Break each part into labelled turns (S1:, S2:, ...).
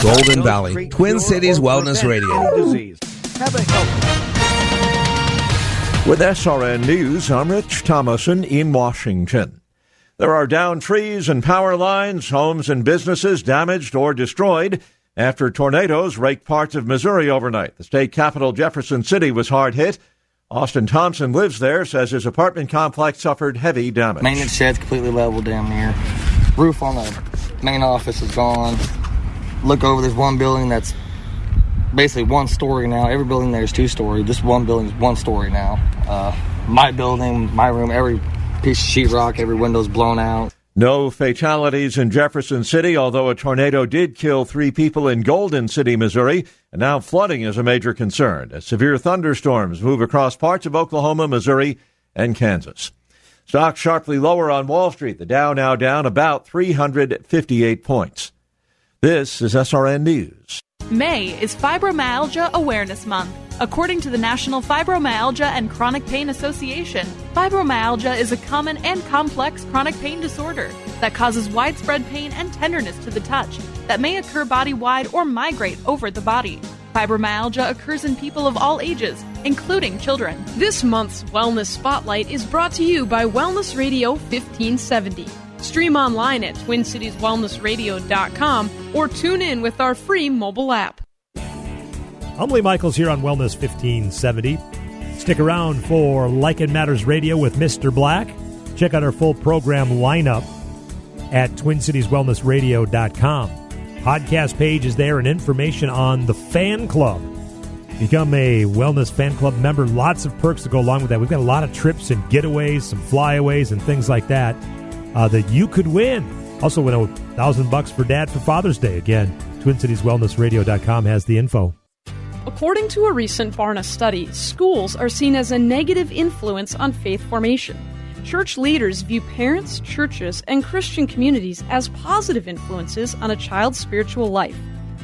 S1: Golden Valley, Twin Cities Wellness Radio.
S2: Have a healthy. With SRN News, I'm Rich Thomason in Washington. There are downed trees and power lines, homes and businesses damaged or destroyed after tornadoes raked parts of Missouri overnight. The state capital, Jefferson City, was hard hit. Austin Thompson lives there, says his apartment complex suffered heavy damage.
S3: Maintenance shed's completely leveled down there. Roof on the main office is gone look over this one building that's basically one story now. Every building there is two story. This one building is one story now. Uh, my building, my room, every piece of sheetrock, every window's blown out.
S2: No fatalities in Jefferson City, although a tornado did kill three people in Golden City, Missouri, and now flooding is a major concern as severe thunderstorms move across parts of Oklahoma, Missouri, and Kansas. Stocks sharply lower on Wall Street. The Dow now down about 358 points. This is SRN News.
S4: May is Fibromyalgia Awareness Month. According to the National Fibromyalgia and Chronic Pain Association, fibromyalgia is a common and complex chronic pain disorder that causes widespread pain and tenderness to the touch that may occur body wide or migrate over the body. Fibromyalgia occurs in people of all ages, including children.
S5: This month's Wellness Spotlight is brought to you by Wellness Radio 1570 Stream online at TwinCitiesWellnessRadio.com or tune in with our free mobile app.
S6: Lee Michaels here on Wellness 1570. Stick around for It Matters Radio with Mr. Black. Check out our full program lineup at TwinCitiesWellnessRadio.com. Podcast page is there and information on the fan club. Become a Wellness Fan Club member. Lots of perks to go along with that. We've got a lot of trips and getaways, some flyaways, and things like that uh, that you could win. Also, win a thousand bucks for dad for Father's Day. Again, TwinCitiesWellnessRadio.com has the info.
S5: According to a recent Barna study, schools are seen as a negative influence on faith formation. Church leaders view parents, churches, and Christian communities as positive influences on a child's spiritual life.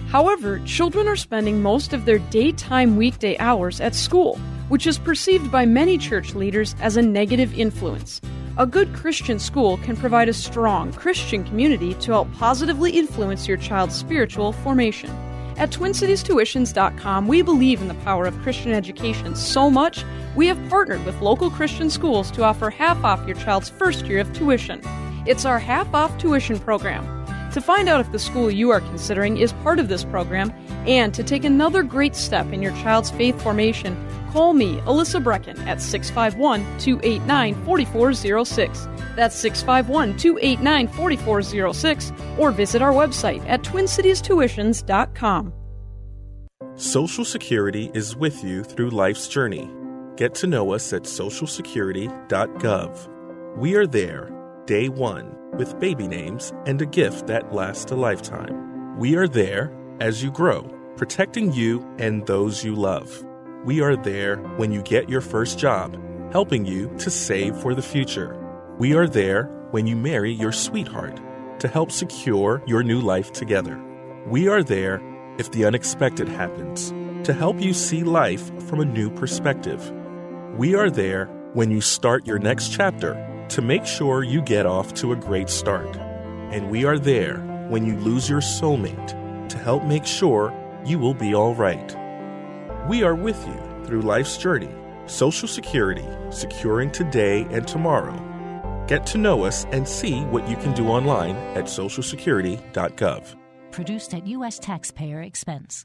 S5: However, children are spending most of their daytime weekday hours at school, which is perceived by many church leaders as a negative influence. A good Christian school can provide a strong Christian community to help positively influence your child's spiritual formation. At TwinCitiesTuitions.com, we believe in the power of Christian education so much, we have partnered with local Christian schools to offer half off your child's first year of tuition. It's our half off tuition program. To find out if the school you are considering is part of this program and to take another great step in your child's faith formation, Call me, Alyssa Brecken, at 651 289 4406. That's 651 289 4406, or visit our website at twincitiestuitions.com.
S7: Social Security is with you through life's journey. Get to know us at socialsecurity.gov. We are there, day one, with baby names and a gift that lasts a lifetime. We are there as you grow, protecting you and those you love. We are there when you get your first job, helping you to save for the future. We are there when you marry your sweetheart to help secure your new life together. We are there if the unexpected happens to help you see life from a new perspective. We are there when you start your next chapter to make sure you get off to a great start. And we are there when you lose your soulmate to help make sure you will be all right. We are with you through life's journey, Social Security, securing today and tomorrow. Get to know us and see what you can do online at socialsecurity.gov.
S8: Produced at U.S. taxpayer expense.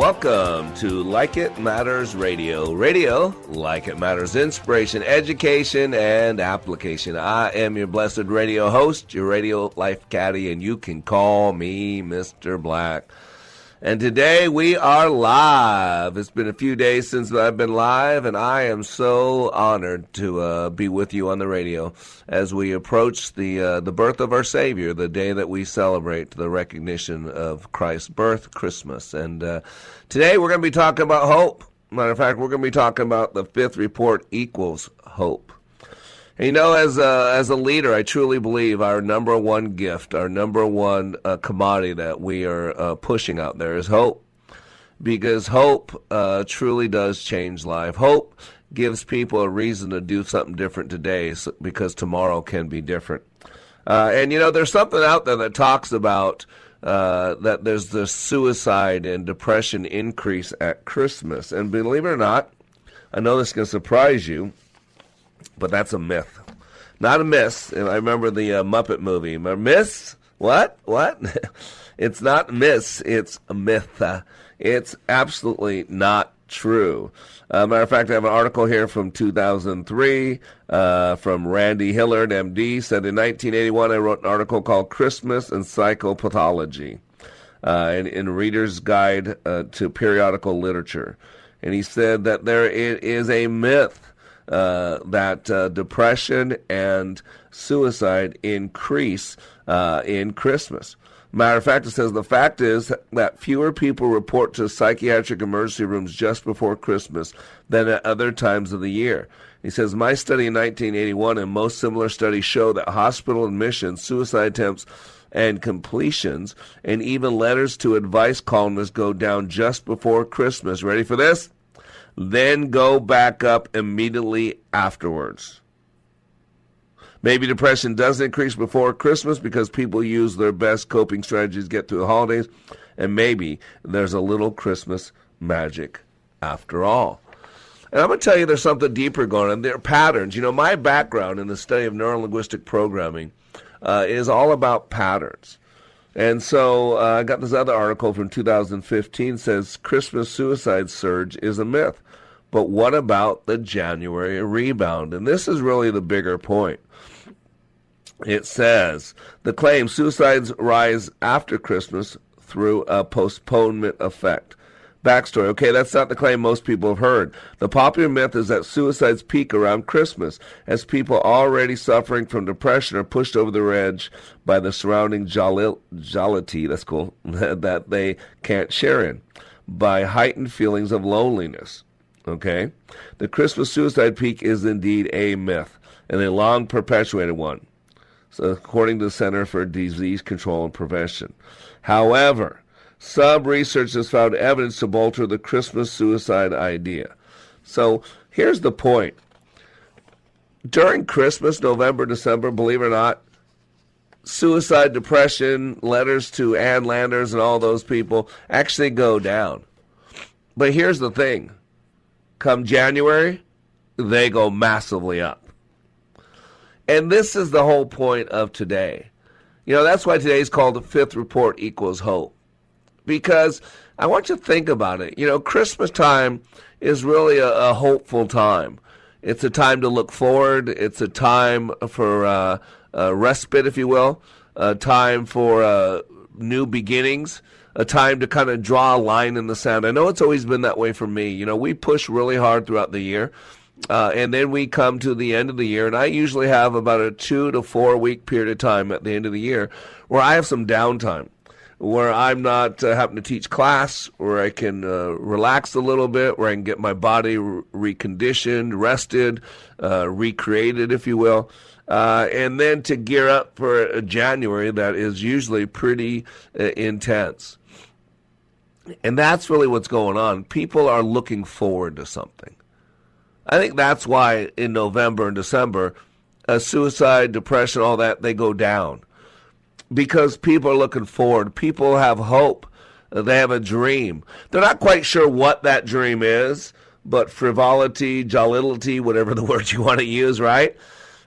S9: Welcome to Like It Matters Radio. Radio, like it matters, inspiration, education, and application. I am your blessed radio host, your radio life caddy, and you can call me Mr. Black. And today we are live. It's been a few days since I've been live, and I am so honored to uh, be with you on the radio as we approach the uh, the birth of our Savior, the day that we celebrate the recognition of Christ's birth, Christmas. And uh, today we're going to be talking about hope. Matter of fact, we're going to be talking about the fifth report equals hope. You know, as a, as a leader, I truly believe our number one gift, our number one uh, commodity that we are uh, pushing out there is hope. Because hope uh, truly does change life. Hope gives people a reason to do something different today because tomorrow can be different. Uh, and you know, there's something out there that talks about uh, that there's the suicide and depression increase at Christmas. And believe it or not, I know this to surprise you but that's a myth. Not a miss. And I remember the uh, Muppet movie. Miss? What? What? it's not miss. It's a myth. Uh, it's absolutely not true. Uh, matter of fact, I have an article here from 2003 uh, from Randy Hillard, MD, said in 1981 I wrote an article called Christmas and Psychopathology uh, in, in Reader's Guide uh, to Periodical Literature. And he said that there is a myth uh, that uh, depression and suicide increase uh, in Christmas. Matter of fact, it says the fact is that fewer people report to psychiatric emergency rooms just before Christmas than at other times of the year. He says, My study in 1981 and most similar studies show that hospital admissions, suicide attempts, and completions, and even letters to advice columnists go down just before Christmas. Ready for this? Then go back up immediately afterwards. Maybe depression does increase before Christmas because people use their best coping strategies to get through the holidays, and maybe there's a little Christmas magic after all. And I'm going to tell you there's something deeper going on. There are patterns. You know, my background in the study of neurolinguistic programming uh, is all about patterns. And so uh, I got this other article from 2015 says Christmas suicide surge is a myth. But what about the January rebound? And this is really the bigger point. It says the claim suicides rise after Christmas through a postponement effect. Backstory. Okay, that's not the claim most people have heard. The popular myth is that suicides peak around Christmas, as people already suffering from depression are pushed over the edge by the surrounding jollity, that's cool, that they can't share in, by heightened feelings of loneliness. Okay? The Christmas suicide peak is indeed a myth, and a long perpetuated one, according to the Center for Disease Control and Prevention. However, some research has found evidence to bolster the Christmas suicide idea. So here's the point. During Christmas, November, December, believe it or not, suicide, depression, letters to Ann Landers and all those people actually go down. But here's the thing come January, they go massively up. And this is the whole point of today. You know, that's why today is called the fifth report equals hope because I want you to think about it. You know, Christmas time is really a, a hopeful time. It's a time to look forward. It's a time for uh, respite, if you will, a time for uh, new beginnings. A time to kind of draw a line in the sand. I know it's always been that way for me. You know, we push really hard throughout the year. Uh, and then we come to the end of the year, and I usually have about a two to four week period of time at the end of the year where I have some downtime, where I'm not uh, having to teach class, where I can uh, relax a little bit, where I can get my body re- reconditioned, rested, uh, recreated, if you will. Uh, and then to gear up for January that is usually pretty uh, intense. And that's really what's going on. People are looking forward to something. I think that's why in November and December, uh, suicide, depression, all that, they go down. Because people are looking forward. People have hope. They have a dream. They're not quite sure what that dream is, but frivolity, jollity, whatever the word you want to use, right?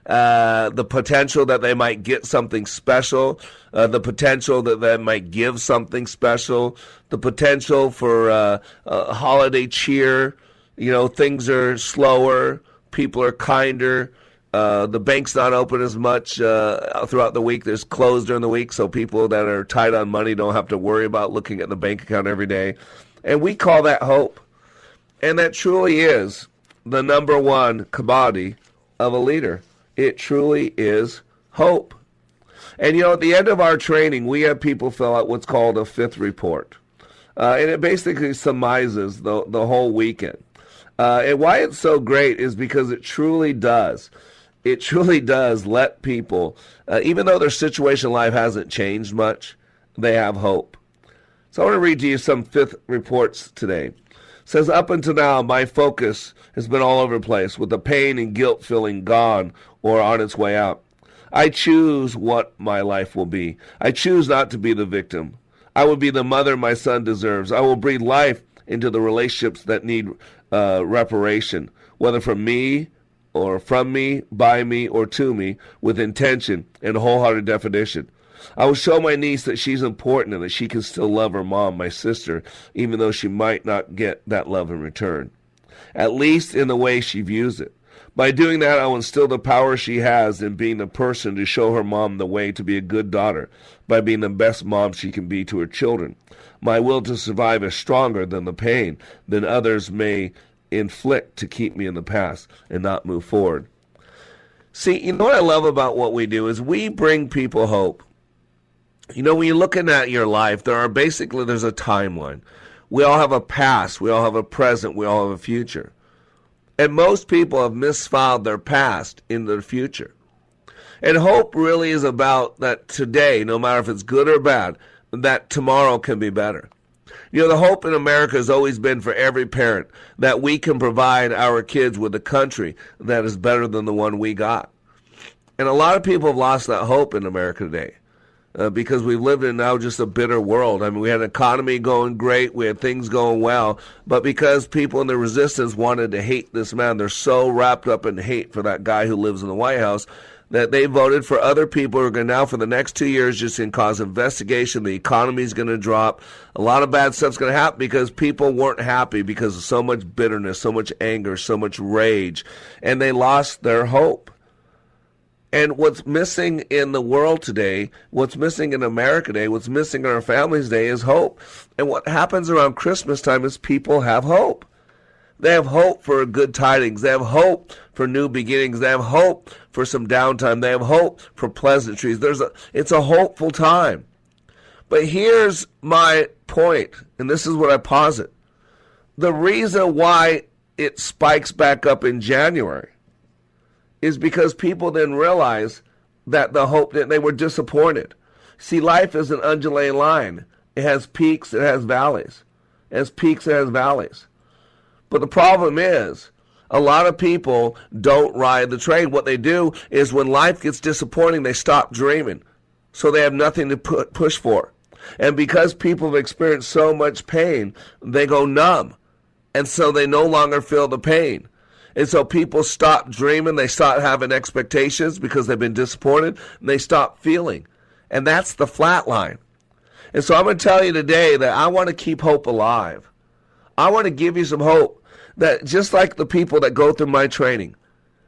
S9: Uh, the potential that they might get something special, uh, the potential that they might give something special, the potential for uh, holiday cheer. You know, things are slower, people are kinder. Uh, the bank's not open as much uh, throughout the week. There's closed during the week, so people that are tight on money don't have to worry about looking at the bank account every day. And we call that hope. And that truly is the number one commodity of a leader. It truly is hope. And you know, at the end of our training, we have people fill out what's called a fifth report. Uh, and it basically surmises the, the whole weekend. Uh, and why it's so great is because it truly does. It truly does let people, uh, even though their situation in life hasn't changed much, they have hope. So I want to read to you some fifth reports today. Says, Up until now, my focus has been all over the place, with the pain and guilt feeling gone or on its way out. I choose what my life will be. I choose not to be the victim. I will be the mother my son deserves. I will breathe life into the relationships that need uh, reparation, whether from me or from me, by me, or to me, with intention and wholehearted definition. I will show my niece that she's important and that she can still love her mom, my sister, even though she might not get that love in return, at least in the way she views it. By doing that, I will instill the power she has in being the person to show her mom the way to be a good daughter by being the best mom she can be to her children. My will to survive is stronger than the pain than others may inflict to keep me in the past and not move forward. See, you know what I love about what we do is we bring people hope. You know, when you're looking at your life, there are basically there's a timeline. We all have a past, we all have a present, we all have a future. And most people have misfiled their past in their future. And hope really is about that today, no matter if it's good or bad, that tomorrow can be better. You know, the hope in America has always been for every parent that we can provide our kids with a country that is better than the one we got. And a lot of people have lost that hope in America today. Uh, because we've lived in now just a bitter world. I mean, we had an economy going great, we had things going well, but because people in the resistance wanted to hate this man, they're so wrapped up in hate for that guy who lives in the White House that they voted for other people who are going to now for the next two years just going to cause investigation. The economy is going to drop. A lot of bad stuff's going to happen because people weren't happy because of so much bitterness, so much anger, so much rage, and they lost their hope. And what's missing in the world today, what's missing in America today, what's missing in our families today is hope. And what happens around Christmas time is people have hope. They have hope for good tidings. They have hope for new beginnings. They have hope for some downtime. They have hope for pleasantries. There's a, it's a hopeful time. But here's my point, and this is what I posit. The reason why it spikes back up in January is because people then realize that the hope that they were disappointed. See, life is an undulating line. It has peaks, it has valleys. It has peaks, it has valleys. But the problem is, a lot of people don't ride the train. What they do is when life gets disappointing, they stop dreaming. So they have nothing to put, push for. And because people have experienced so much pain, they go numb. And so they no longer feel the pain. And so people stop dreaming, they stop having expectations because they've been disappointed, and they stop feeling. And that's the flat line. And so I'm going to tell you today that I want to keep hope alive. I want to give you some hope that just like the people that go through my training,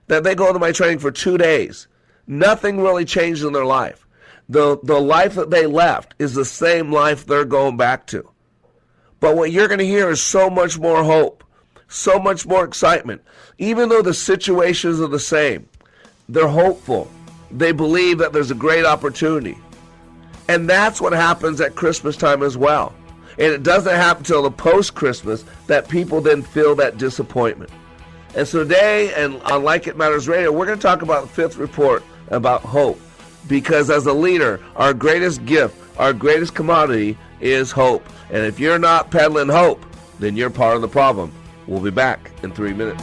S9: that they go to my training for two days, nothing really changes in their life. The, the life that they left is the same life they're going back to. But what you're going to hear is so much more hope, so much more excitement. Even though the situations are the same, they're hopeful. They believe that there's a great opportunity. And that's what happens at Christmas time as well. And it doesn't happen until the post Christmas that people then feel that disappointment. And so today, and on Like It Matters Radio, we're going to talk about the fifth report about hope. Because as a leader, our greatest gift, our greatest commodity is hope. And if you're not peddling hope, then you're part of the problem. We'll be back in three minutes.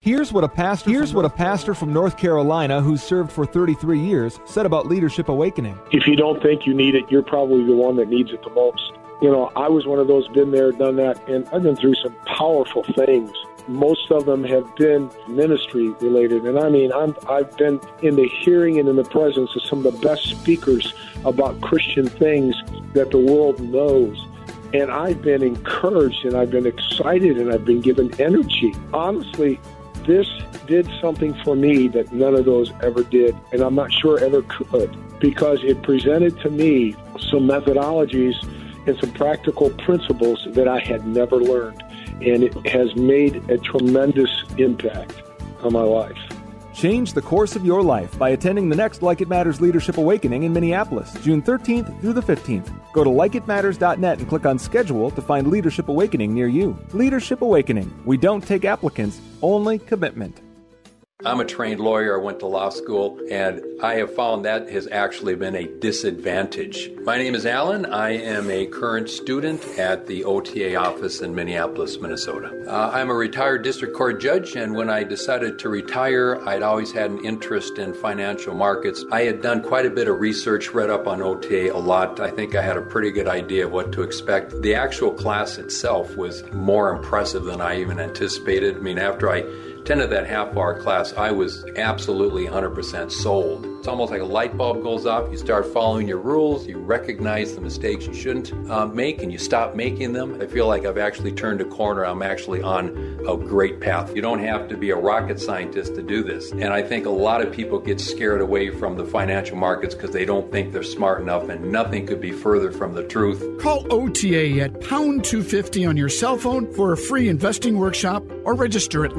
S10: Here's what a pastor Here's what a pastor from North Carolina who served for 33 years said about leadership awakening.
S11: If you don't think you need it, you're probably the one that needs it the most. You know, I was one of those been there, done that, and I've been through some powerful things. Most of them have been ministry related, and I mean, I'm, I've been in the hearing and in the presence of some of the best speakers about Christian things that the world knows. And I've been encouraged and I've been excited and I've been given energy. Honestly, this did something for me that none of those ever did, and I'm not sure ever could, because it presented to me some methodologies and some practical principles that I had never learned. And it has made a tremendous impact on my life.
S10: Change the course of your life by attending the next Like It Matters Leadership Awakening in Minneapolis, June 13th through the 15th. Go to likeitmatters.net and click on schedule to find Leadership Awakening near you. Leadership Awakening. We don't take applicants, only commitment.
S12: I'm a trained lawyer. I went to law school, and I have found that has actually been a disadvantage. My name is Alan. I am a current student at the OTA office in Minneapolis, Minnesota. Uh, I'm a retired district court judge, and when I decided to retire, I'd always had an interest in financial markets. I had done quite a bit of research, read up on OTA a lot. I think I had a pretty good idea of what to expect. The actual class itself was more impressive than I even anticipated. I mean, after I attended that half hour class, I was absolutely 100% sold. It's almost like a light bulb goes off. You start following your rules, you recognize the mistakes you shouldn't uh, make, and you stop making them. I feel like I've actually turned a corner. I'm actually on a great path. You don't have to be a rocket scientist to do this. And I think a lot of people get scared away from the financial markets because they don't think they're smart enough, and nothing could be further from the truth.
S13: Call OTA at pound 250 on your cell phone for a free investing workshop or register at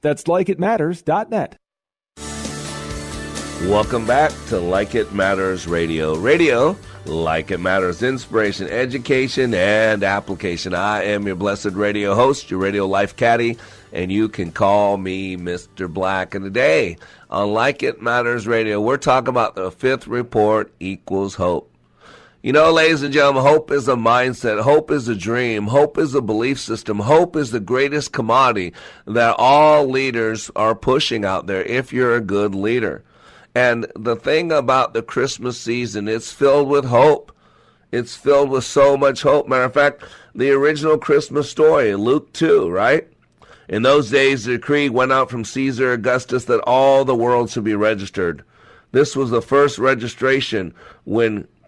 S10: That's likeitmatters.net.
S9: Welcome back to Like It Matters Radio. Radio, like it matters, inspiration, education, and application. I am your blessed radio host, your radio life caddy, and you can call me Mr. Black. And today on Like It Matters Radio, we're talking about the fifth report equals hope. You know, ladies and gentlemen, hope is a mindset. Hope is a dream. Hope is a belief system. Hope is the greatest commodity that all leaders are pushing out there if you're a good leader. And the thing about the Christmas season, it's filled with hope. It's filled with so much hope. Matter of fact, the original Christmas story, Luke 2, right? In those days, the decree went out from Caesar Augustus that all the world should be registered. This was the first registration when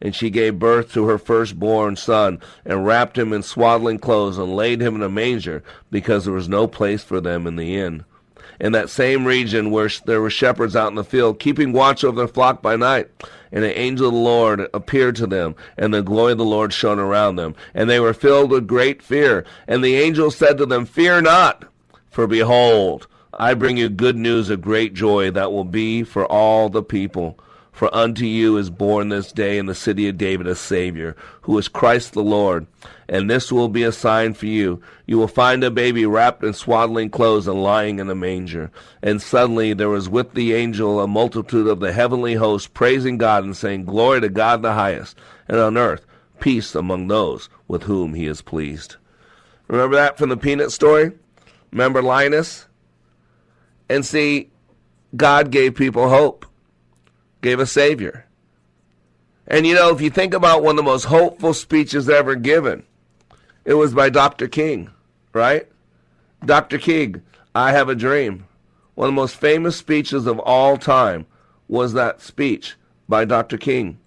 S9: And she gave birth to her firstborn son, and wrapped him in swaddling clothes, and laid him in a manger, because there was no place for them in the inn. In that same region where there were shepherds out in the field, keeping watch over their flock by night, and an angel of the Lord appeared to them, and the glory of the Lord shone around them, and they were filled with great fear. And the angel said to them, Fear not, for behold, I bring you good news of great joy that will be for all the people. For unto you is born this day in the city of David a Savior, who is Christ the Lord. And this will be a sign for you. You will find a baby wrapped in swaddling clothes and lying in a manger. And suddenly there was with the angel a multitude of the heavenly host praising God and saying, Glory to God the highest, and on earth peace among those with whom he is pleased. Remember that from the peanut story? Remember Linus? And see, God gave people hope, gave a Savior. And you know, if you think about one of the most hopeful speeches ever given, it was by Dr. King, right? Dr. King, I have a dream. One of the most famous speeches of all time was that speech by Dr. King.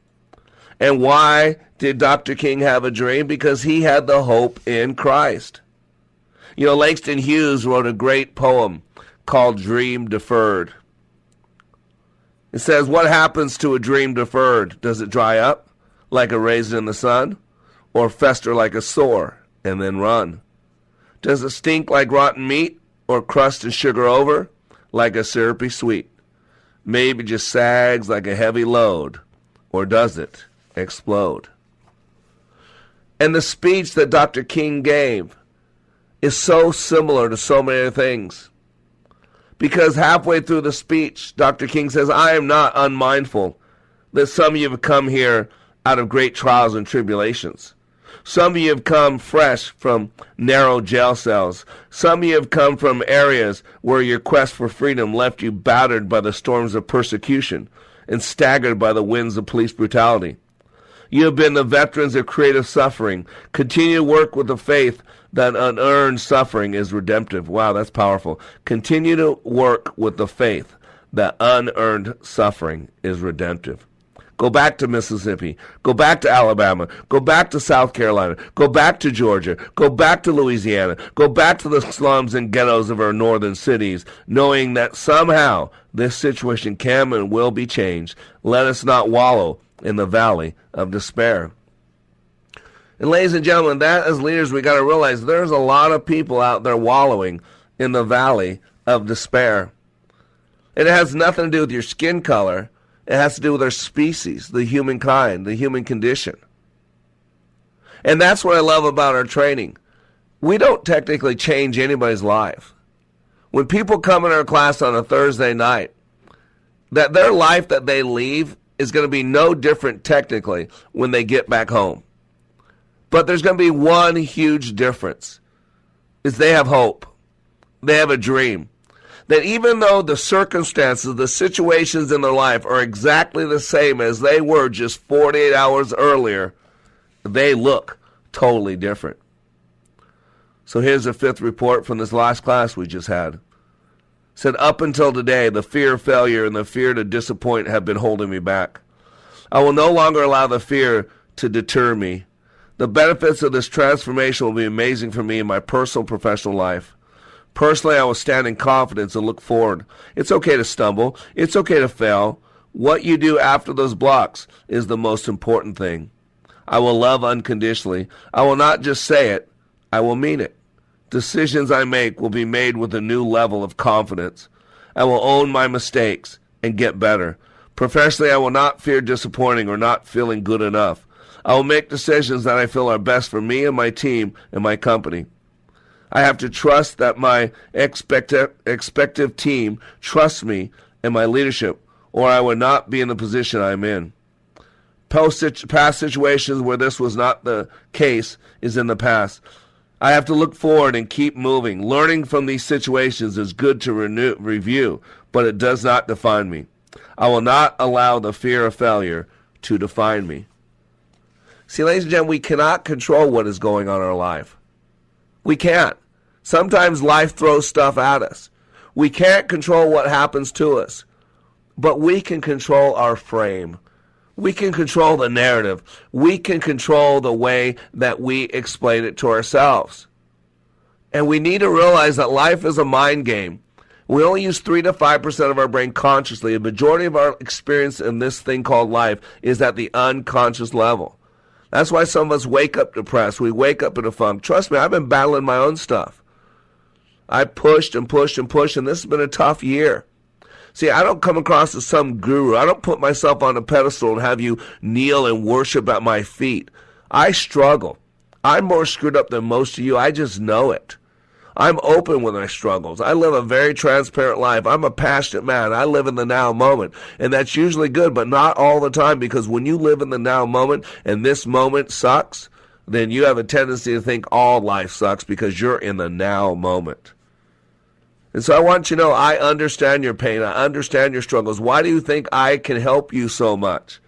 S9: And why did Dr. King have a dream? Because he had the hope in Christ. You know, Langston Hughes wrote a great poem called Dream Deferred. It says, What happens to a dream deferred? Does it dry up like a raisin in the sun, or fester like a sore and then run? Does it stink like rotten meat, or crust and sugar over like a syrupy sweet? Maybe just sags like a heavy load, or does it explode? And the speech that Dr. King gave is so similar to so many things. Because halfway through the speech, Dr. King says, I am not unmindful that some of you have come here out of great trials and tribulations. Some of you have come fresh from narrow jail cells. Some of you have come from areas where your quest for freedom left you battered by the storms of persecution and staggered by the winds of police brutality. You have been the veterans of creative suffering. Continue to work with the faith that unearned suffering is redemptive. Wow, that's powerful. Continue to work with the faith that unearned suffering is redemptive. Go back to Mississippi. Go back to Alabama. Go back to South Carolina. Go back to Georgia. Go back to Louisiana. Go back to the slums and ghettos of our northern cities, knowing that somehow this situation can and will be changed. Let us not wallow in the valley of despair. And ladies and gentlemen, that as leaders we got to realize there's a lot of people out there wallowing in the valley of despair. It has nothing to do with your skin color. It has to do with our species, the humankind, the human condition. And that's what I love about our training. We don't technically change anybody's life. When people come in our class on a Thursday night, that their life that they leave is going to be no different technically when they get back home. But there's going to be one huge difference is they have hope. They have a dream. That even though the circumstances, the situations in their life are exactly the same as they were just 48 hours earlier, they look totally different. So here's a fifth report from this last class we just had. said up until today, the fear of failure and the fear to disappoint have been holding me back. I will no longer allow the fear to deter me. The benefits of this transformation will be amazing for me in my personal professional life. Personally, I will stand in confidence and look forward. It's okay to stumble. It's okay to fail. What you do after those blocks is the most important thing. I will love unconditionally. I will not just say it, I will mean it. Decisions I make will be made with a new level of confidence. I will own my mistakes and get better. Professionally, I will not fear disappointing or not feeling good enough. I will make decisions that I feel are best for me and my team and my company. I have to trust that my expective, expective team trusts me and my leadership, or I would not be in the position I'm in. Past situations where this was not the case is in the past. I have to look forward and keep moving. Learning from these situations is good to renew, review, but it does not define me. I will not allow the fear of failure to define me. See, ladies and gentlemen, we cannot control what is going on in our life. We can't. Sometimes life throws stuff at us. We can't control what happens to us, but we can control our frame. We can control the narrative. We can control the way that we explain it to ourselves. And we need to realize that life is a mind game. We only use 3 to 5% of our brain consciously. The majority of our experience in this thing called life is at the unconscious level. That's why some of us wake up depressed. We wake up in a funk. Trust me, I've been battling my own stuff. I pushed and pushed and pushed, and this has been a tough year. See, I don't come across as some guru. I don't put myself on a pedestal and have you kneel and worship at my feet. I struggle. I'm more screwed up than most of you. I just know it. I'm open with my struggles. I live a very transparent life. I'm a passionate man. I live in the now moment. And that's usually good, but not all the time because when you live in the now moment and this moment sucks, then you have a tendency to think all life sucks because you're in the now moment. And so I want you to know I understand your pain. I understand your struggles. Why do you think I can help you so much?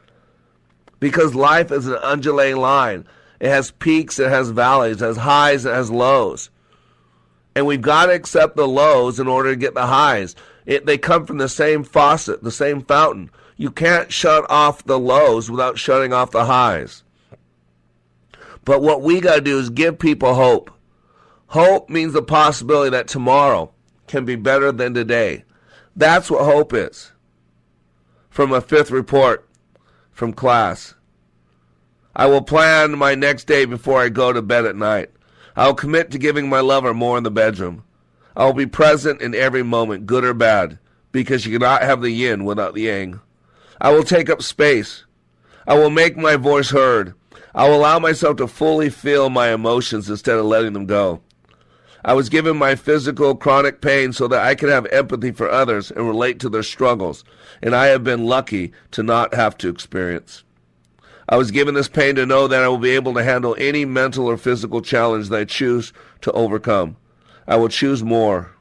S9: Because life is an undulating line. It has peaks, it has valleys, it has highs, it has lows. And we've got to accept the lows in order to get the highs. It, they come from the same faucet, the same fountain. You can't shut off the lows without shutting off the highs. But what we got to do is give people hope. Hope means the possibility that tomorrow can be better than today. That's what hope is. From a fifth report from class. I will plan my next day before I go to bed at night. I will commit to giving my lover more in the bedroom. I will be present in every moment, good or bad, because you cannot have the yin without the yang. I will take up space. I will make my voice heard. I will allow myself to fully feel my emotions instead of letting them go. I was given my physical chronic pain so that I could have empathy for others and relate to their struggles, and I have been lucky to not have to experience. I was given this pain to know that I will be able to handle any mental or physical challenge that I choose to overcome. I will choose more.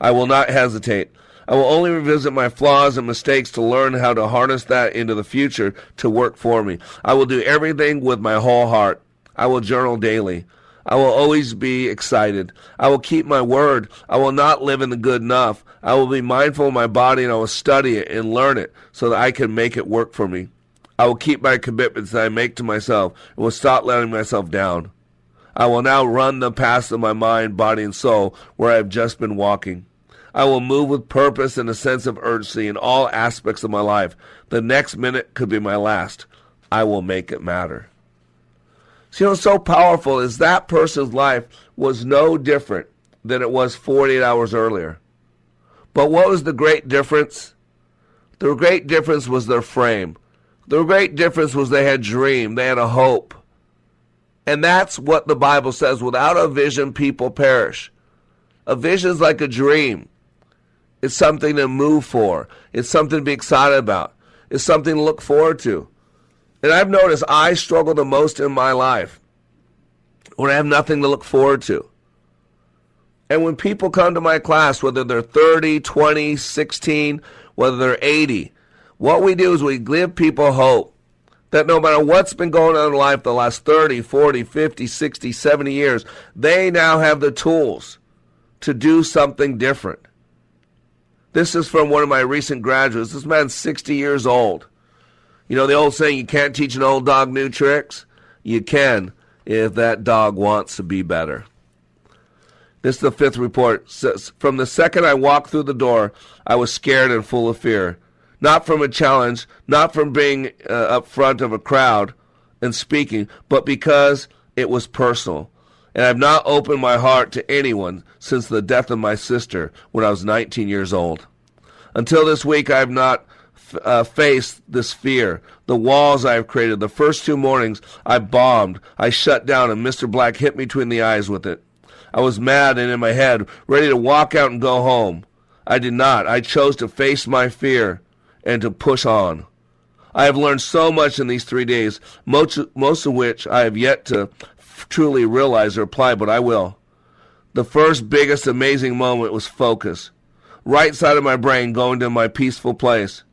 S9: I will not hesitate. I will only revisit my flaws and mistakes to learn how to harness that into the future to work for me. I will do everything with my whole heart. I will journal daily. I will always be excited. I will keep my word. I will not live in the good enough. I will be mindful of my body and I will study it and learn it so that I can make it work for me. I will keep my commitments that I make to myself and will stop letting myself down. I will now run the paths of my mind, body, and soul where I have just been walking. I will move with purpose and a sense of urgency in all aspects of my life. The next minute could be my last. I will make it matter. See, what's so powerful is that person's life was no different than it was 48 hours earlier. But what was the great difference? The great difference was their frame. The great difference was they had dream, they had a hope. And that's what the Bible says. Without a vision, people perish. A vision is like a dream. It's something to move for. It's something to be excited about. It's something to look forward to. And I've noticed I struggle the most in my life when I have nothing to look forward to. And when people come to my class, whether they're 30, 20, 16, whether they're 80, what we do is we give people hope that no matter what's been going on in life the last 30, 40, 50, 60, 70 years, they now have the tools to do something different. This is from one of my recent graduates. This man's 60 years old. You know the old saying, you can't teach an old dog new tricks? You can if that dog wants to be better. This is the fifth report. Says, from the second I walked through the door, I was scared and full of fear not from a challenge, not from being uh, up front of a crowd and speaking, but because it was personal. And I've not opened my heart to anyone since the death of my sister when I was 19 years old. Until this week, I have not uh, faced this fear. The walls I have created. The first two mornings, I bombed. I shut down, and Mr. Black hit me between the eyes with it. I was mad and in my head, ready to walk out and go home. I did not. I chose to face my fear and to push on. I have learned so much in these three days, most, most of which I have yet to truly realize or apply, but I will. The first biggest amazing moment was focus. Right side of my brain going to my peaceful place.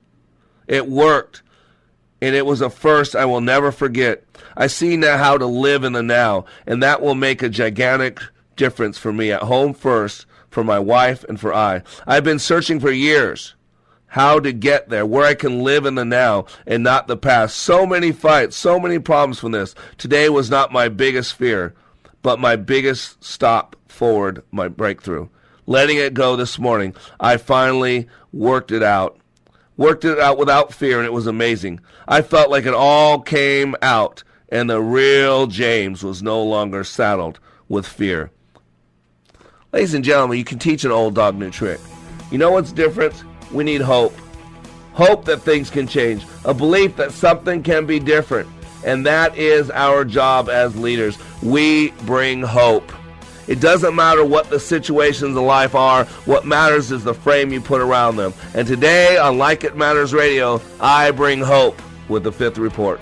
S9: It worked, and it was a first I will never forget. I see now how to live in the now, and that will make a gigantic difference for me at home first, for my wife, and for I. I've been searching for years how to get there, where I can live in the now and not the past. So many fights, so many problems from this. Today was not my biggest fear, but my biggest stop forward, my breakthrough. Letting it go this morning, I finally worked it out. Worked it out without fear, and it was amazing. I felt like it all came out, and the real James was no longer saddled with fear. Ladies and gentlemen, you can teach an old dog new trick. You know what's different? We need hope. Hope that things can change. A belief that something can be different. And that is our job as leaders. We bring hope. It doesn't matter what the situations in life are. What matters is the frame you put around them. And today on Like It Matters Radio, I bring hope with the fifth report.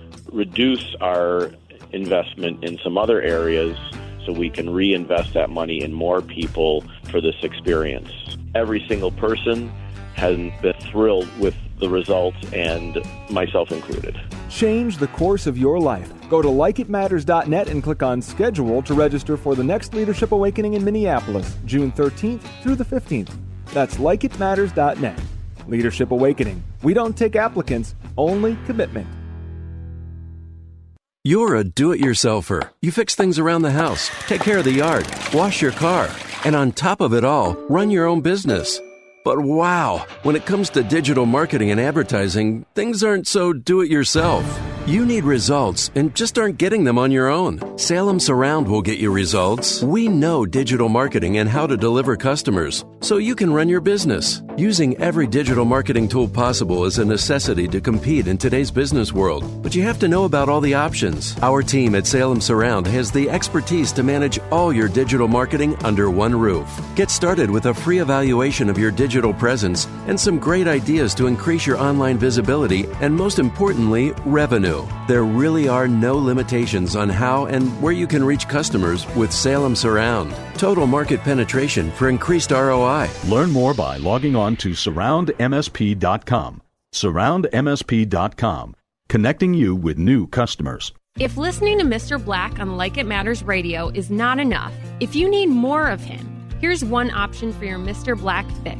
S14: reduce our investment in some other areas so we can reinvest that money in more people for this experience. Every single person has been thrilled with the results, and myself included.
S10: Change the course of your life. Go to likeitmatters.net and click on schedule to register for the next Leadership Awakening in Minneapolis, June 13th through the 15th. That's likeitmatters.net. Leadership Awakening. We don't take applicants, only commitment.
S15: You're a do it yourselfer. You fix things around the house, take care of the yard, wash your car, and on top of it all, run your own business. But wow, when it comes to digital marketing and advertising, things aren't so do it yourself. You need results and just aren't getting them on your own. Salem Surround will get you results. We know digital marketing and how to deliver customers, so you can run your business. Using every digital marketing tool possible is a necessity to compete in today's business world, but you have to know about all the options. Our team at Salem Surround has the expertise to manage all your digital marketing under one roof. Get started with a free evaluation of your digital presence and some great ideas to increase your online visibility and, most importantly, revenue. There really are no limitations on how and where you can reach customers with Salem Surround. Total market penetration for increased ROI.
S16: Learn more by logging on to surroundmsp.com. Surroundmsp.com, connecting you with new customers.
S17: If listening to Mr. Black on Like It Matters radio is not enough, if you need more of him, here's one option for your Mr. Black fix.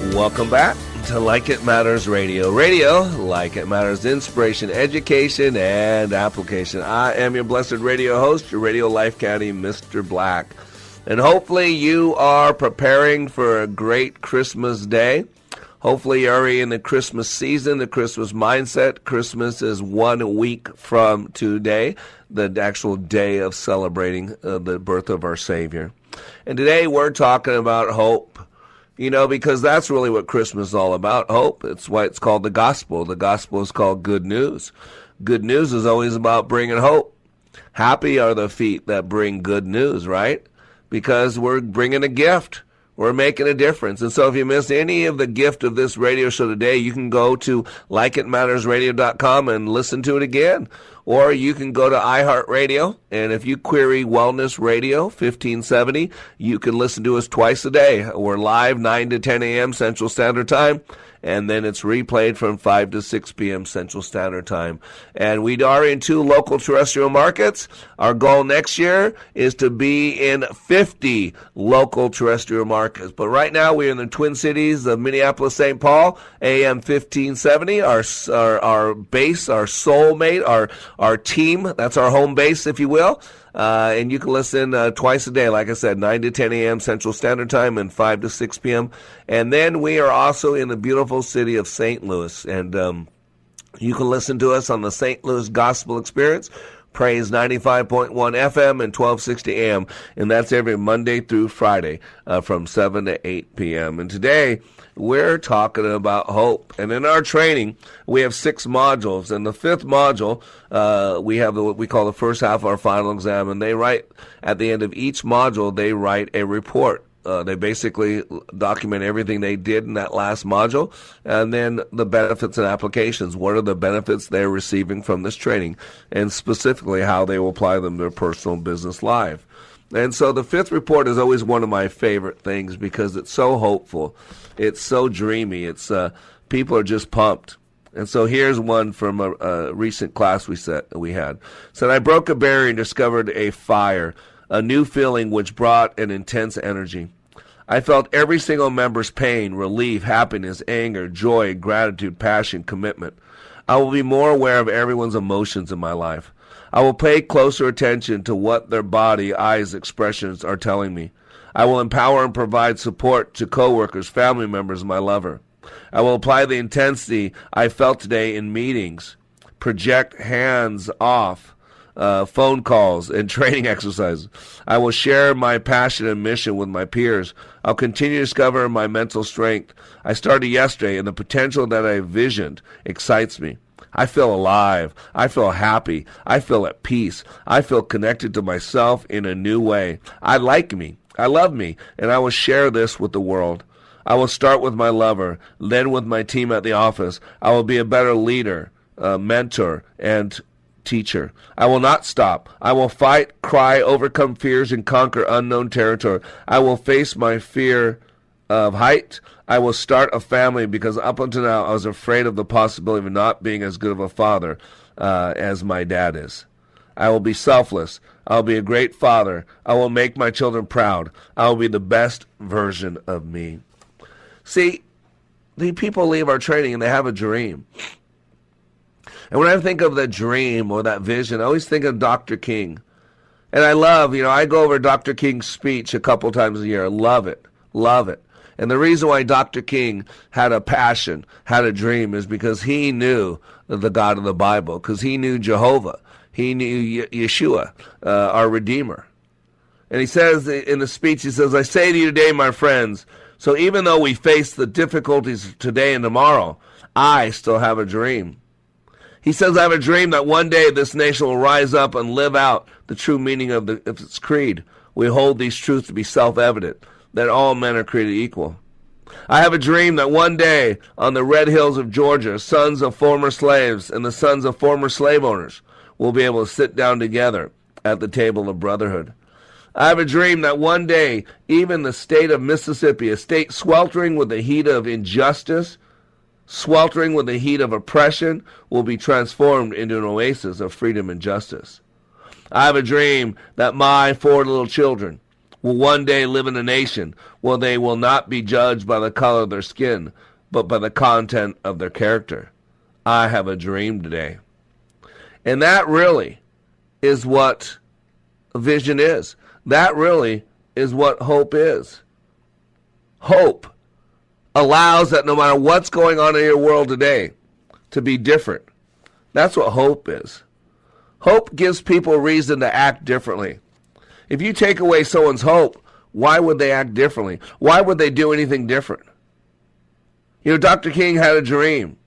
S9: Welcome back to Like It Matters Radio. Radio, like it matters, inspiration, education, and application. I am your blessed radio host, your radio life caddy, Mr. Black. And hopefully you are preparing for a great Christmas day. Hopefully you're already in the Christmas season, the Christmas mindset. Christmas is one week from today, the actual day of celebrating uh, the birth of our Savior. And today we're talking about hope you know, because that's really what Christmas is all about hope. It's why it's called the gospel. The gospel is called good news. Good news is always about bringing hope. Happy are the feet that bring good news, right? Because we're bringing a gift. We're making a difference. And so if you missed any of the gift of this radio show today, you can go to likeitmattersradio.com and listen to it again. Or you can go to iHeartRadio, and if you query Wellness Radio 1570, you can listen to us twice a day. We're live 9 to 10 a.m. Central Standard Time, and then it's replayed from 5 to 6 p.m. Central Standard Time. And we are in two local terrestrial markets. Our goal next year is to be in 50 local terrestrial markets. But right now we're in the Twin Cities of Minneapolis, St. Paul, AM 1570, our, our, our base, our soulmate, our, our team. That's our home base, if you will. Uh, and you can listen uh, twice a day, like I said, 9 to 10 a.m. Central Standard Time and 5 to 6 p.m. And then we are also in the beautiful city of St. Louis. And um, you can listen to us on the St. Louis Gospel Experience. Praise 95.1 FM and 1260 AM. And that's every Monday through Friday uh, from 7 to 8 p.m. And today, we're talking about hope. And in our training, we have six modules. And the fifth module, uh, we have what we call the first half of our final exam. And they write, at the end of each module, they write a report. Uh, they basically document everything they did in that last module and then the benefits and applications. What are the benefits they're receiving from this training and specifically how they will apply them to their personal business life. And so the fifth report is always one of my favorite things because it's so hopeful. It's so dreamy. It's uh, people are just pumped. And so here's one from a, a recent class we set we had. Said I broke a barrier and discovered a fire, a new feeling which brought an intense energy. I felt every single member's pain, relief, happiness, anger, joy, gratitude, passion, commitment. I will be more aware of everyone's emotions in my life. I will pay closer attention to what their body, eyes, expressions are telling me. I will empower and provide support to coworkers, family members, my lover. I will apply the intensity I felt today in meetings, project hands off, uh, phone calls, and training exercises. I will share my passion and mission with my peers. I'll continue to discover my mental strength. I started yesterday, and the potential that I visioned excites me. I feel alive. I feel happy. I feel at peace. I feel connected to myself in a new way. I like me. I love me, and I will share this with the world. I will start with my lover, then with my team at the office. I will be a better leader, uh, mentor, and teacher. I will not stop. I will fight, cry, overcome fears, and conquer unknown territory. I will face my fear of height. I will start a family because up until now I was afraid of the possibility of not being as good of a father uh, as my dad is. I will be selfless. I'll be a great father. I will make my children proud. I will be the best version of me. See, the people leave our training and they have a dream. And when I think of that dream or that vision, I always think of Dr. King. And I love, you know, I go over Dr. King's speech a couple times a year. I love it. Love it. And the reason why Dr. King had a passion, had a dream, is because he knew the God of the Bible, because he knew Jehovah. He knew Yeshua, uh, our Redeemer. And he says in the speech, he says, I say to you today, my friends, so even though we face the difficulties today and tomorrow, I still have a dream. He says, I have a dream that one day this nation will rise up and live out the true meaning of, the, of its creed. We hold these truths to be self evident that all men are created equal. I have a dream that one day on the red hills of Georgia, sons of former slaves and the sons of former slave owners will be able to sit down together at the table of brotherhood. I have a dream that one day, even the state of Mississippi, a state sweltering with the heat of injustice, sweltering with the heat of oppression, will be transformed into an oasis of freedom and justice. I have a dream that my four little children will one day live in a nation where they will not be judged by the color of their skin, but by the content of their character. I have a dream today. And that really is what vision is. That really is what hope is. Hope allows that no matter what's going on in your world today to be different. That's what hope is. Hope gives people reason to act differently. If you take away someone's hope, why would they act differently? Why would they do anything different? You know, Dr. King had a dream.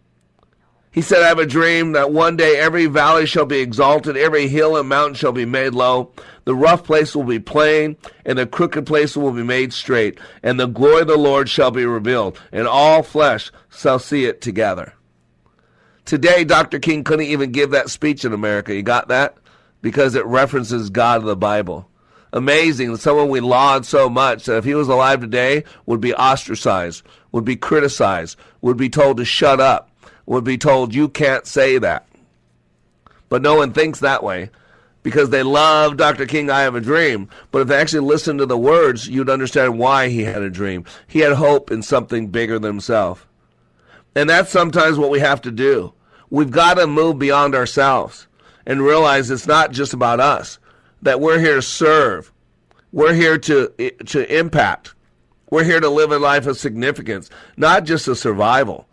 S9: He said, I have a dream that one day every valley shall be exalted, every hill and mountain shall be made low, the rough place will be plain, and the crooked place will be made straight, and the glory of the Lord shall be revealed, and all flesh shall see it together. Today, Dr. King couldn't even give that speech in America. You got that? Because it references God of the Bible. Amazing. Someone we laud so much that if he was alive today, would be ostracized, would be criticized, would be told to shut up, would be told you can't say that. But no one thinks that way because they love Dr. King, I have a dream. But if they actually listened to the words, you'd understand why he had a dream. He had hope in something bigger than himself. And that's sometimes what we have to do. We've got to move beyond ourselves and realize it's not just about us, that we're here to serve. We're here to, to impact. We're here to live a life of significance, not just a survival,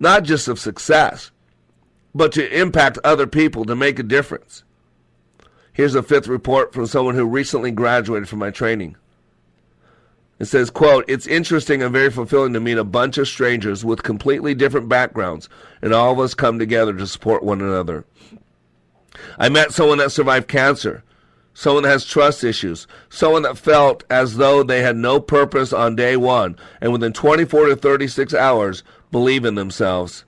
S9: not just of success, but to impact other people, to make a difference. Here's a fifth report from someone who recently graduated from my training. It says, quote, It's interesting and very fulfilling to meet a bunch of strangers with completely different backgrounds, and all of us come together to support one another. I met someone that survived cancer, someone that has trust issues, someone that felt as though they had no purpose on day one, and within 24 to 36 hours, believe in themselves.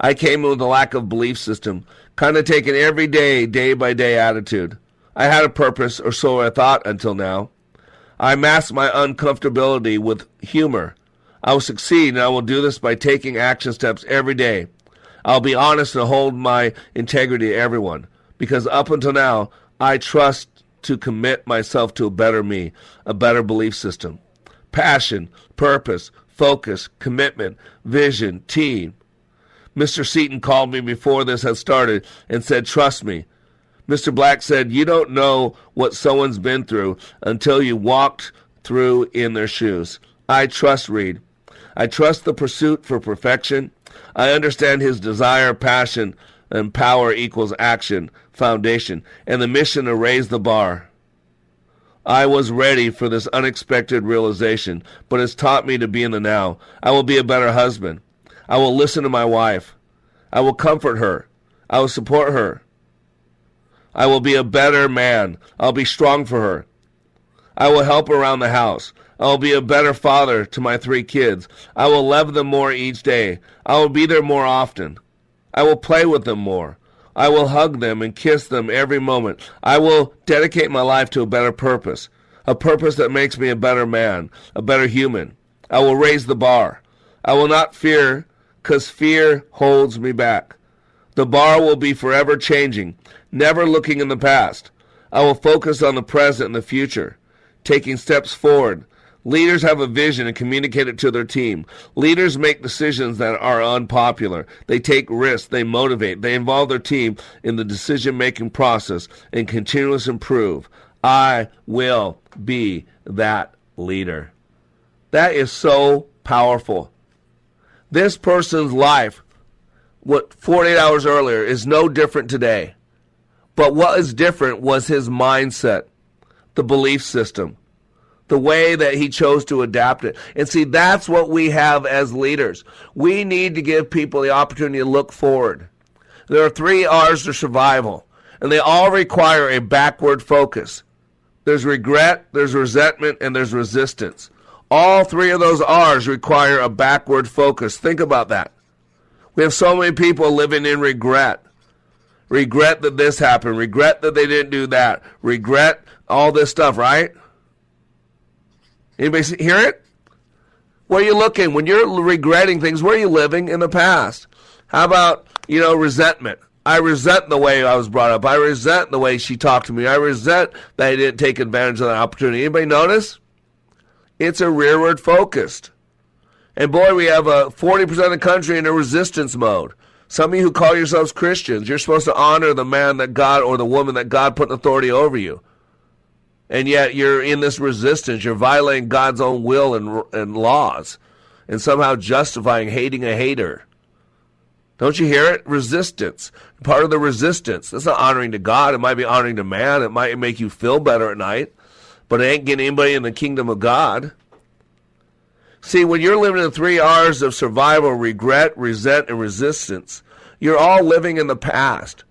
S9: I came in with a lack of belief system, kind of taking every day, day by day attitude. I had a purpose, or so I thought until now. I masked my uncomfortability with humor. I will succeed, and I will do this by taking action steps every day. I'll be honest and hold my integrity to everyone, because up until now, I trust to commit myself to a better me, a better belief system. Passion, purpose, focus, commitment, vision, team. Mr. Seaton called me before this had started and said, Trust me. Mr. Black said, You don't know what someone's been through until you walked through in their shoes. I trust Reed. I trust the pursuit for perfection. I understand his desire, passion, and power equals action, foundation, and the mission to raise the bar. I was ready for this unexpected realization, but it's taught me to be in the now. I will be a better husband. I will listen to my wife. I will comfort her. I will support her. I will be a better man. I'll be strong for her. I will help around the house. I will be a better father to my three kids. I will love them more each day. I will be there more often. I will play with them more. I will hug them and kiss them every moment. I will dedicate my life to a better purpose, a purpose that makes me a better man, a better human. I will raise the bar. I will not fear because fear holds me back. The bar will be forever changing, never looking in the past. I will focus on the present and the future, taking steps forward. Leaders have a vision and communicate it to their team. Leaders make decisions that are unpopular. They take risks. They motivate. They involve their team in the decision making process and continuous improve. I will be that leader. That is so powerful. This person's life, what 48 hours earlier, is no different today. But what is different was his mindset, the belief system, the way that he chose to adapt it. And see, that's what we have as leaders. We need to give people the opportunity to look forward. There are three R's to survival, and they all require a backward focus. There's regret, there's resentment, and there's resistance. All three of those R's require a backward focus. Think about that. We have so many people living in regret. Regret that this happened. Regret that they didn't do that. Regret all this stuff, right? Anybody hear it? Where are you looking? When you're regretting things, where are you living in the past? How about, you know, resentment? I resent the way I was brought up. I resent the way she talked to me. I resent that I didn't take advantage of that opportunity. Anybody notice? It's a rearward focused. And boy, we have a 40% of the country in a resistance mode. Some of you who call yourselves Christians, you're supposed to honor the man that God or the woman that God put in authority over you. And yet you're in this resistance. You're violating God's own will and, and laws and somehow justifying hating a hater. Don't you hear it? Resistance. Part of the resistance. That's not honoring to God. It might be honoring to man. It might make you feel better at night but it ain't getting anybody in the kingdom of God. See, when you're living in three R's of survival, regret, resent, and resistance, you're all living in the past.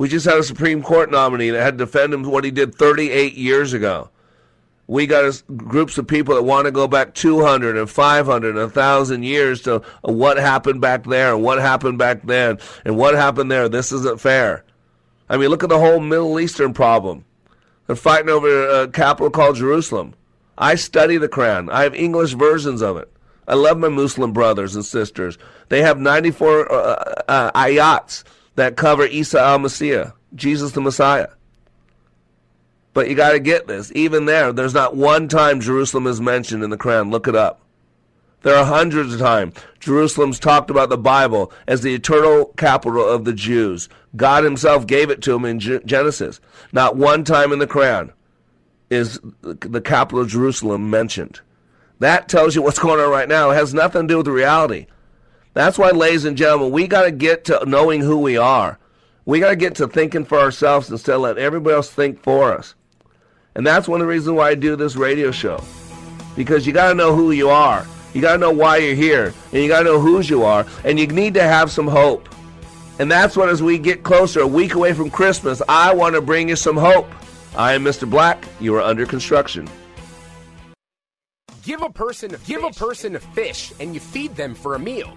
S9: We just had a Supreme Court nominee that had to defend him what he did 38 years ago. We got groups of people that want to go back 200 and 500 and 1,000 years to what happened back there and what happened back then and what happened there. This isn't fair. I mean, look at the whole Middle Eastern problem. They're fighting over a capital called Jerusalem. I study the Quran. I have English versions of it. I love my Muslim brothers and sisters. They have 94 uh, uh, ayats that cover Isa al Messiah, Jesus the Messiah. But you got to get this. Even there, there's not one time Jerusalem is mentioned in the Quran. Look it up. There are hundreds of times Jerusalem's talked about the Bible as the eternal capital of the Jews. God Himself gave it to them in Genesis. Not one time in the Quran is the capital of Jerusalem mentioned. That tells you what's going on right now. It has nothing to do with reality. That's why, ladies and gentlemen, we got to get to knowing who we are. We got to get to thinking for ourselves instead of letting everybody else think for us. And that's one of the reasons why I do this radio show. Because you got to know who you are. You got to know why you're here. And you got to know whose you are. And you need to have some hope. And that's what, as we get closer, a week away from Christmas, I want to bring you some hope. I am Mr. Black. You are under construction.
S18: Give a person give a person a fish and you feed them for a meal.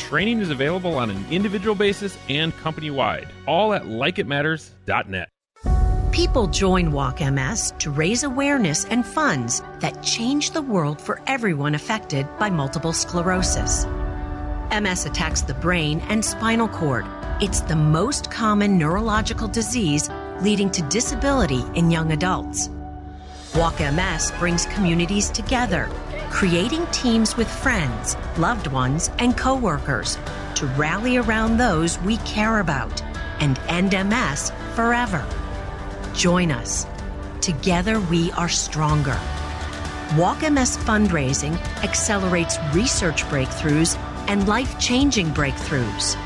S19: Training is available on an individual basis and company wide, all at likeitmatters.net.
S20: People join Walk MS to raise awareness and funds that change the world for everyone affected by multiple sclerosis. MS attacks the brain and spinal cord. It's the most common neurological disease leading to disability in young adults. Walk MS brings communities together creating teams with friends, loved ones, and coworkers to rally around those we care about and end MS forever. Join us. Together we are stronger. Walk MS fundraising accelerates research breakthroughs and life changing breakthroughs.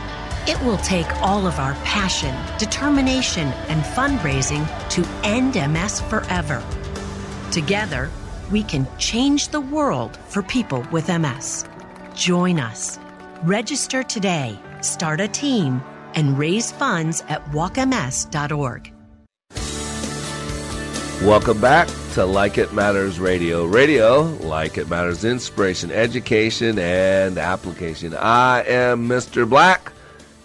S20: It will take all of our passion, determination, and fundraising to end MS forever. Together, we can change the world for people with MS. Join us. Register today, start a team, and raise funds at walkms.org.
S9: Welcome back to Like It Matters Radio. Radio, like it matters, inspiration, education, and application. I am Mr. Black,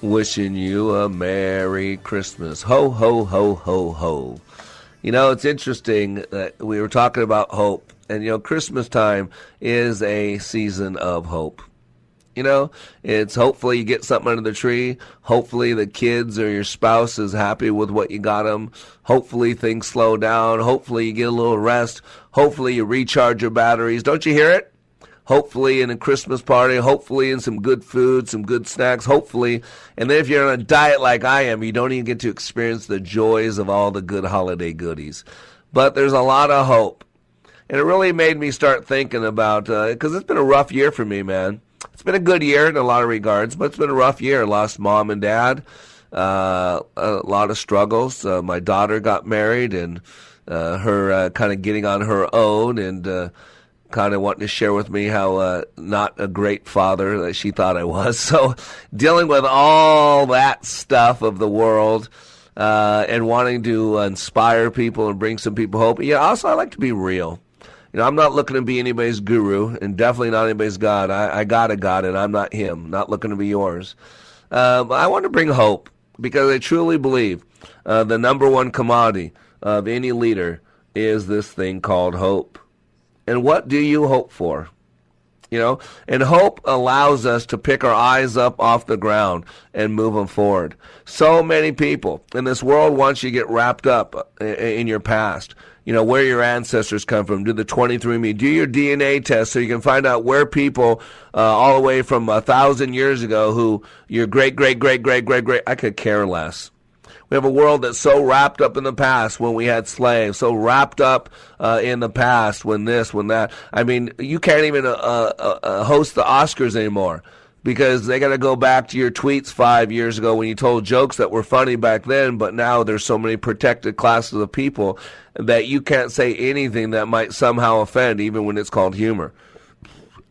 S9: wishing you a Merry Christmas. Ho, ho, ho, ho, ho. You know, it's interesting that we were talking about hope, and you know, Christmas time is a season of hope. You know, it's hopefully you get something under the tree. Hopefully the kids or your spouse is happy with what you got them. Hopefully things slow down. Hopefully you get a little rest. Hopefully you recharge your batteries. Don't you hear it? Hopefully in a Christmas party. Hopefully in some good food, some good snacks. Hopefully. And then if you're on a diet like I am, you don't even get to experience the joys of all the good holiday goodies. But there's a lot of hope. And it really made me start thinking about, because uh, it's been a rough year for me, man. it's been a good year in a lot of regards, but it's been a rough year. Lost mom and dad, uh, a lot of struggles. Uh, my daughter got married, and uh, her uh, kind of getting on her own, and uh, kind of wanting to share with me how not a great father that she thought I was. So dealing with all that stuff of the world. Uh, and wanting to inspire people and bring some people hope. Yeah, also I like to be real. You know, I'm not looking to be anybody's guru, and definitely not anybody's God. I, I got a God, and I'm not him. Not looking to be yours. Um, I want to bring hope because I truly believe uh, the number one commodity of any leader is this thing called hope. And what do you hope for? You know, and hope allows us to pick our eyes up off the ground and move them forward. So many people in this world want you get wrapped up in your past you know, where your ancestors come from. Do the 23andMe. Do your DNA test so you can find out where people uh, all the way from a thousand years ago who your great, great, great, great, great, great. I could care less. We have a world that's so wrapped up in the past when we had slaves, so wrapped up uh, in the past when this, when that. I mean, you can't even uh, uh, uh host the Oscars anymore because they got to go back to your tweets five years ago when you told jokes that were funny back then, but now there's so many protected classes of people that you can't say anything that might somehow offend, even when it's called humor.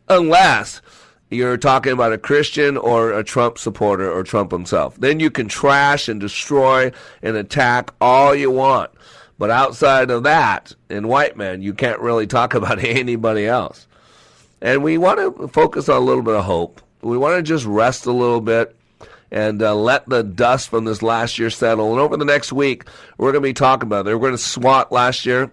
S9: Unless you're talking about a Christian or a Trump supporter or Trump himself. Then you can trash and destroy and attack all you want. But outside of that, in white men, you can't really talk about anybody else. And we want to focus on a little bit of hope we want to just rest a little bit and uh, let the dust from this last year settle. And over the next week, we're going to be talking about it. We're going to SWOT last year.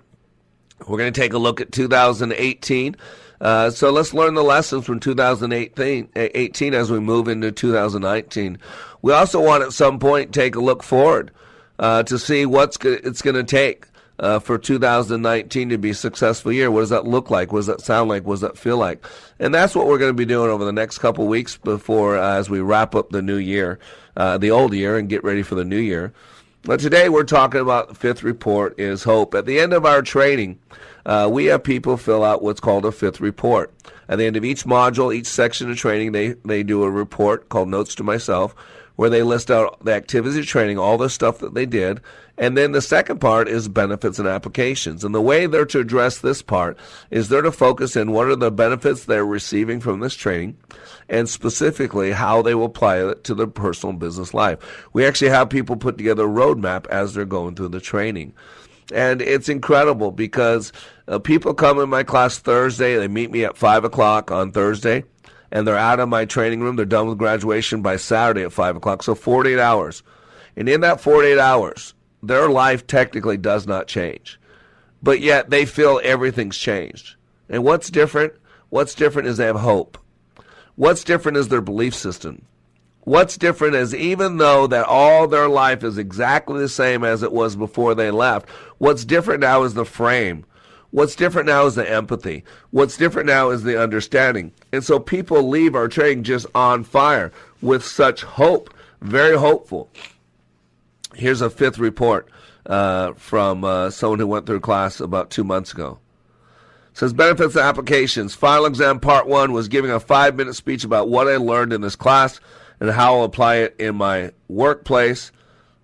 S9: We're going to take a look at 2018. Uh, so let's learn the lessons from 2018 18 as we move into 2019. We also want at some point take a look forward uh, to see what's it's going to take uh, for 2019 to be a successful year. What does that look like? What does that sound like? What does that feel like? And that's what we're going to be doing over the next couple weeks before uh, as we wrap up the new year, uh, the old year, and get ready for the new year. But today we're talking about the fifth report is hope. At the end of our training, uh, we have people fill out what's called a fifth report. At the end of each module, each section of training, they, they do a report called Notes to Myself, where they list out the activities of training, all the stuff that they did, and then the second part is benefits and applications. And the way they're to address this part is they're to focus in what are the benefits they're receiving from this training and specifically how they will apply it to their personal business life. We actually have people put together a roadmap as they're going through the training. And it's incredible because uh, people come in my class Thursday, they meet me at 5 o'clock on Thursday, and they're out of my training room. They're done with graduation by Saturday at 5 o'clock, so 48 hours. And in that 48 hours, their life technically does not change. But yet they feel everything's changed. And what's different? What's different is they have hope. What's different is their belief system. What's different is even though that all their life is exactly the same as it was before they left, what's different now is the frame. What's different now is the empathy. What's different now is the understanding. And so people leave our training just on fire with such hope, very hopeful. Here's a fifth report uh, from uh, someone who went through class about two months ago. It says benefits and applications. Final exam part one was giving a five minute speech about what I learned in this class and how I'll apply it in my workplace.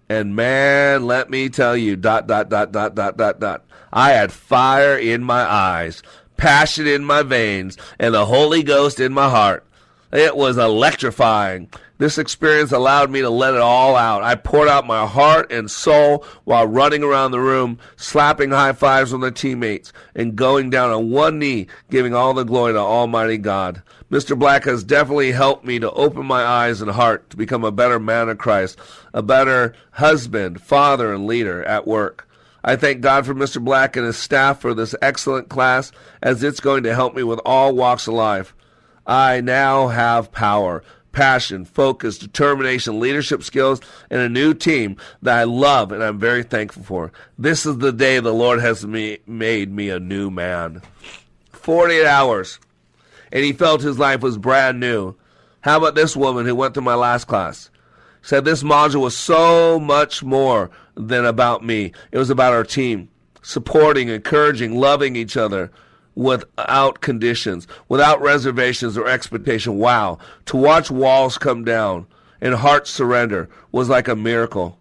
S9: And man, let me tell you, dot, dot, dot, dot, dot, dot, dot. I had fire in my eyes, passion in my veins, and the Holy Ghost in my heart. It was electrifying. This experience allowed me to let it all out. I poured out my heart and soul while running around the room, slapping high fives on the teammates, and going down on one knee, giving all the glory to Almighty God. Mr. Black has definitely helped me to open my eyes and heart to become a better man of Christ, a better husband, father, and leader at work. I thank God for Mr. Black and his staff for this excellent class, as it's going to help me with all walks of life. I now have power passion, focus, determination, leadership skills, and a new team that I love and I'm very thankful for. This is the day the Lord has me, made me a new man. 48 hours, and he felt his life was brand new. How about this woman who went to my last class? Said this module was so much more than about me. It was about our team, supporting, encouraging, loving each other, without conditions, without reservations or expectation. Wow. To watch walls come down and hearts surrender was like a miracle.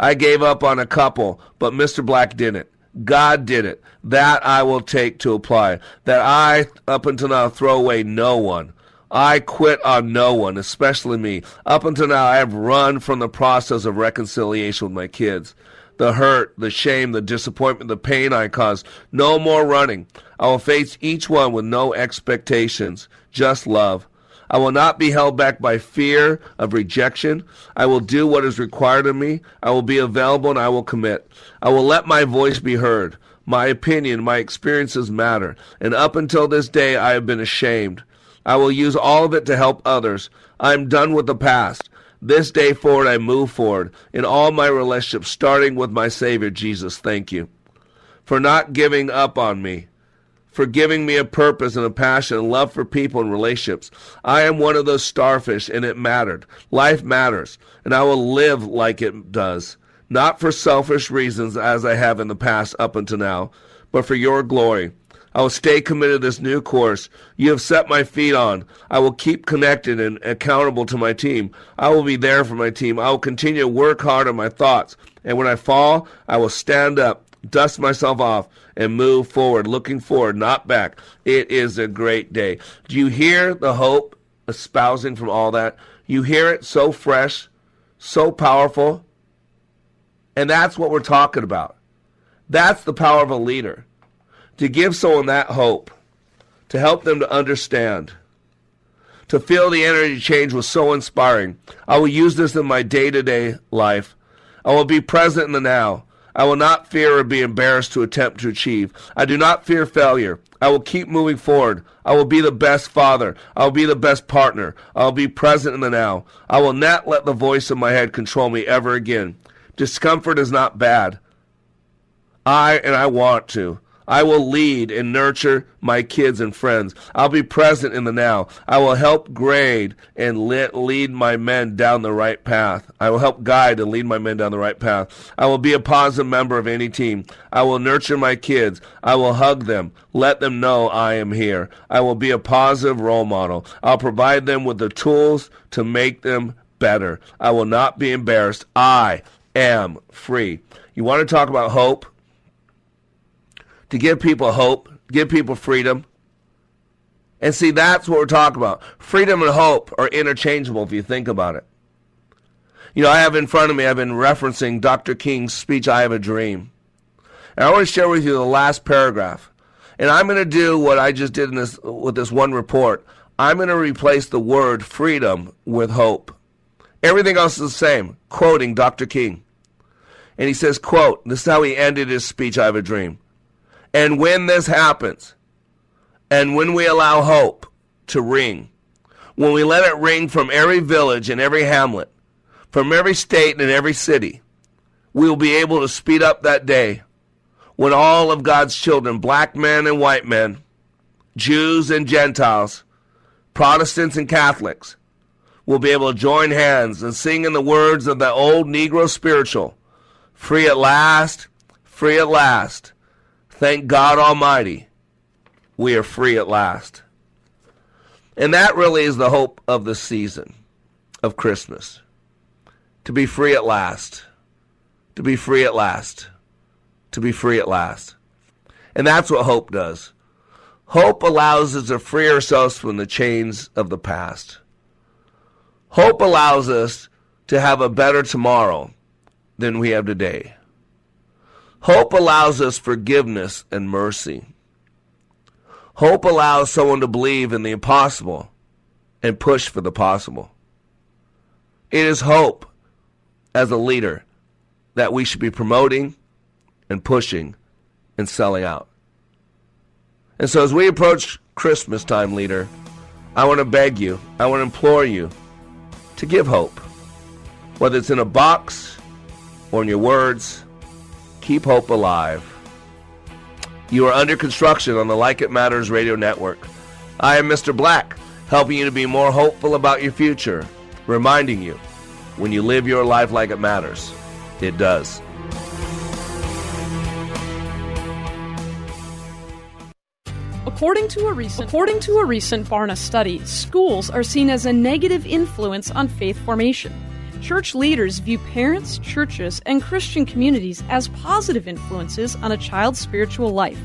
S9: I gave up on a couple, but Mr. Black didn't. God did it. That I will take to apply. That I, up until now, throw away no one. I quit on no one, especially me. Up until now, I have run from the process of reconciliation with my kids. The hurt, the shame, the disappointment, the pain I caused. No more running. I will face each one with no expectations, just love. I will not be held back by fear of rejection. I will do what is required of me. I will be available and I will commit. I will let my voice be heard. My opinion, my experiences matter. And up until this day, I have been ashamed. I will use all of it to help others. I am done with the past. This day forward, I move forward in all my relationships, starting with my Savior, Jesus. Thank you for not giving up on me, for giving me a purpose and a passion and love for people and relationships. I am one of those starfish, and it mattered. Life matters, and I will live like it does, not for selfish reasons as I have in the past up until now, but for your glory. I will stay committed to this new course you have set my feet on. I will keep connected and accountable to my team. I will be there for my team. I will continue to work hard on my thoughts. And when I fall, I will stand up, dust myself off, and move forward, looking forward, not back. It is a great day. Do you hear the hope espousing from all that? You hear it so fresh, so powerful. And that's what we're talking about. That's the power of a leader to give someone that hope, to help them to understand, to feel the energy change was so inspiring. I will use this in my day to day life. I will be present in the now. I will not fear or be embarrassed to attempt to achieve. I do not fear failure. I will keep moving forward. I will be the best father. I will be the best partner. I will be present in the now. I will not let the voice in my head control me ever again. Discomfort is not bad. I and I want to. I will lead and nurture my kids and friends. I'll be present in the now. I will help grade and lead my men down the right path. I will help guide and lead my men down the right path. I will be a positive member of any team. I will nurture my kids. I will hug them. Let them know I am here. I will be a positive role model. I'll provide them with the tools to make them better. I will not be embarrassed. I am free. You want to talk about hope? To give people hope, give people freedom. And see, that's what we're talking about. Freedom and hope are interchangeable if you think about it. You know, I have in front of me, I've been referencing Dr. King's speech, I Have a Dream. And I want to share with you the last paragraph. And I'm going to do what I just did in this, with this one report. I'm going to replace the word freedom with hope. Everything else is the same. Quoting Dr. King. And he says, quote, this is how he ended his speech, I Have a Dream. And when this happens, and when we allow hope to ring, when we let it ring from every village and every hamlet, from every state and every city, we will be able to speed up that day when all of God's children, black men and white men, Jews and Gentiles, Protestants and Catholics, will be able to join hands and sing in the words of the old Negro spiritual Free at last, free at last. Thank God Almighty, we are free at last. And that really is the hope of the season of Christmas. To be free at last. To be free at last. To be free at last. And that's what hope does. Hope allows us to free ourselves from the chains of the past. Hope allows us to have a better tomorrow than we have today. Hope allows us forgiveness and mercy. Hope allows someone to believe in the impossible and push for the possible. It is hope as a leader that we should be promoting and pushing and selling out. And so as we approach Christmas time, leader, I want to beg you, I want to implore you to give hope. Whether it's in a box or in your words Keep hope alive. You are under construction on the Like It Matters radio network. I am Mr. Black, helping you to be more hopeful about your future, reminding you when you live your life like it matters, it does.
S5: According to a recent according to a recent Barna study, schools are seen as a negative influence on faith formation. Church leaders view parents, churches, and Christian communities as positive influences on a child's spiritual life.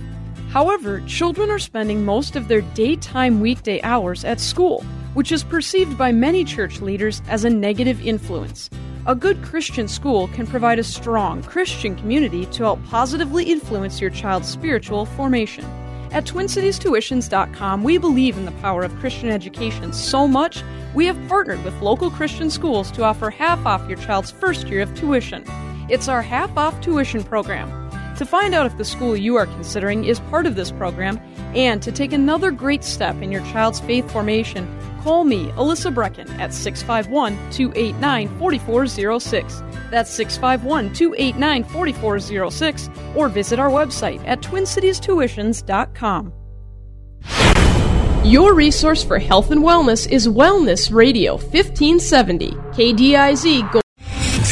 S5: However, children are spending most of their daytime weekday hours at school, which is perceived by many church leaders as a negative influence. A good Christian school can provide a strong Christian community to help positively influence your child's spiritual formation. At TwinCitiesTuitions.com, we believe in the power of Christian education so much, we have partnered with local Christian schools to offer half off your child's first year of tuition. It's our half off tuition program. To find out if the school you are considering is part of this program and to take another great step in your child's faith formation, call me, Alyssa Brecken, at 651 289 4406. That's 651 289 4406, or visit our website at twincitiestuitions.com. Your resource for health and wellness is Wellness Radio 1570, KDIZ.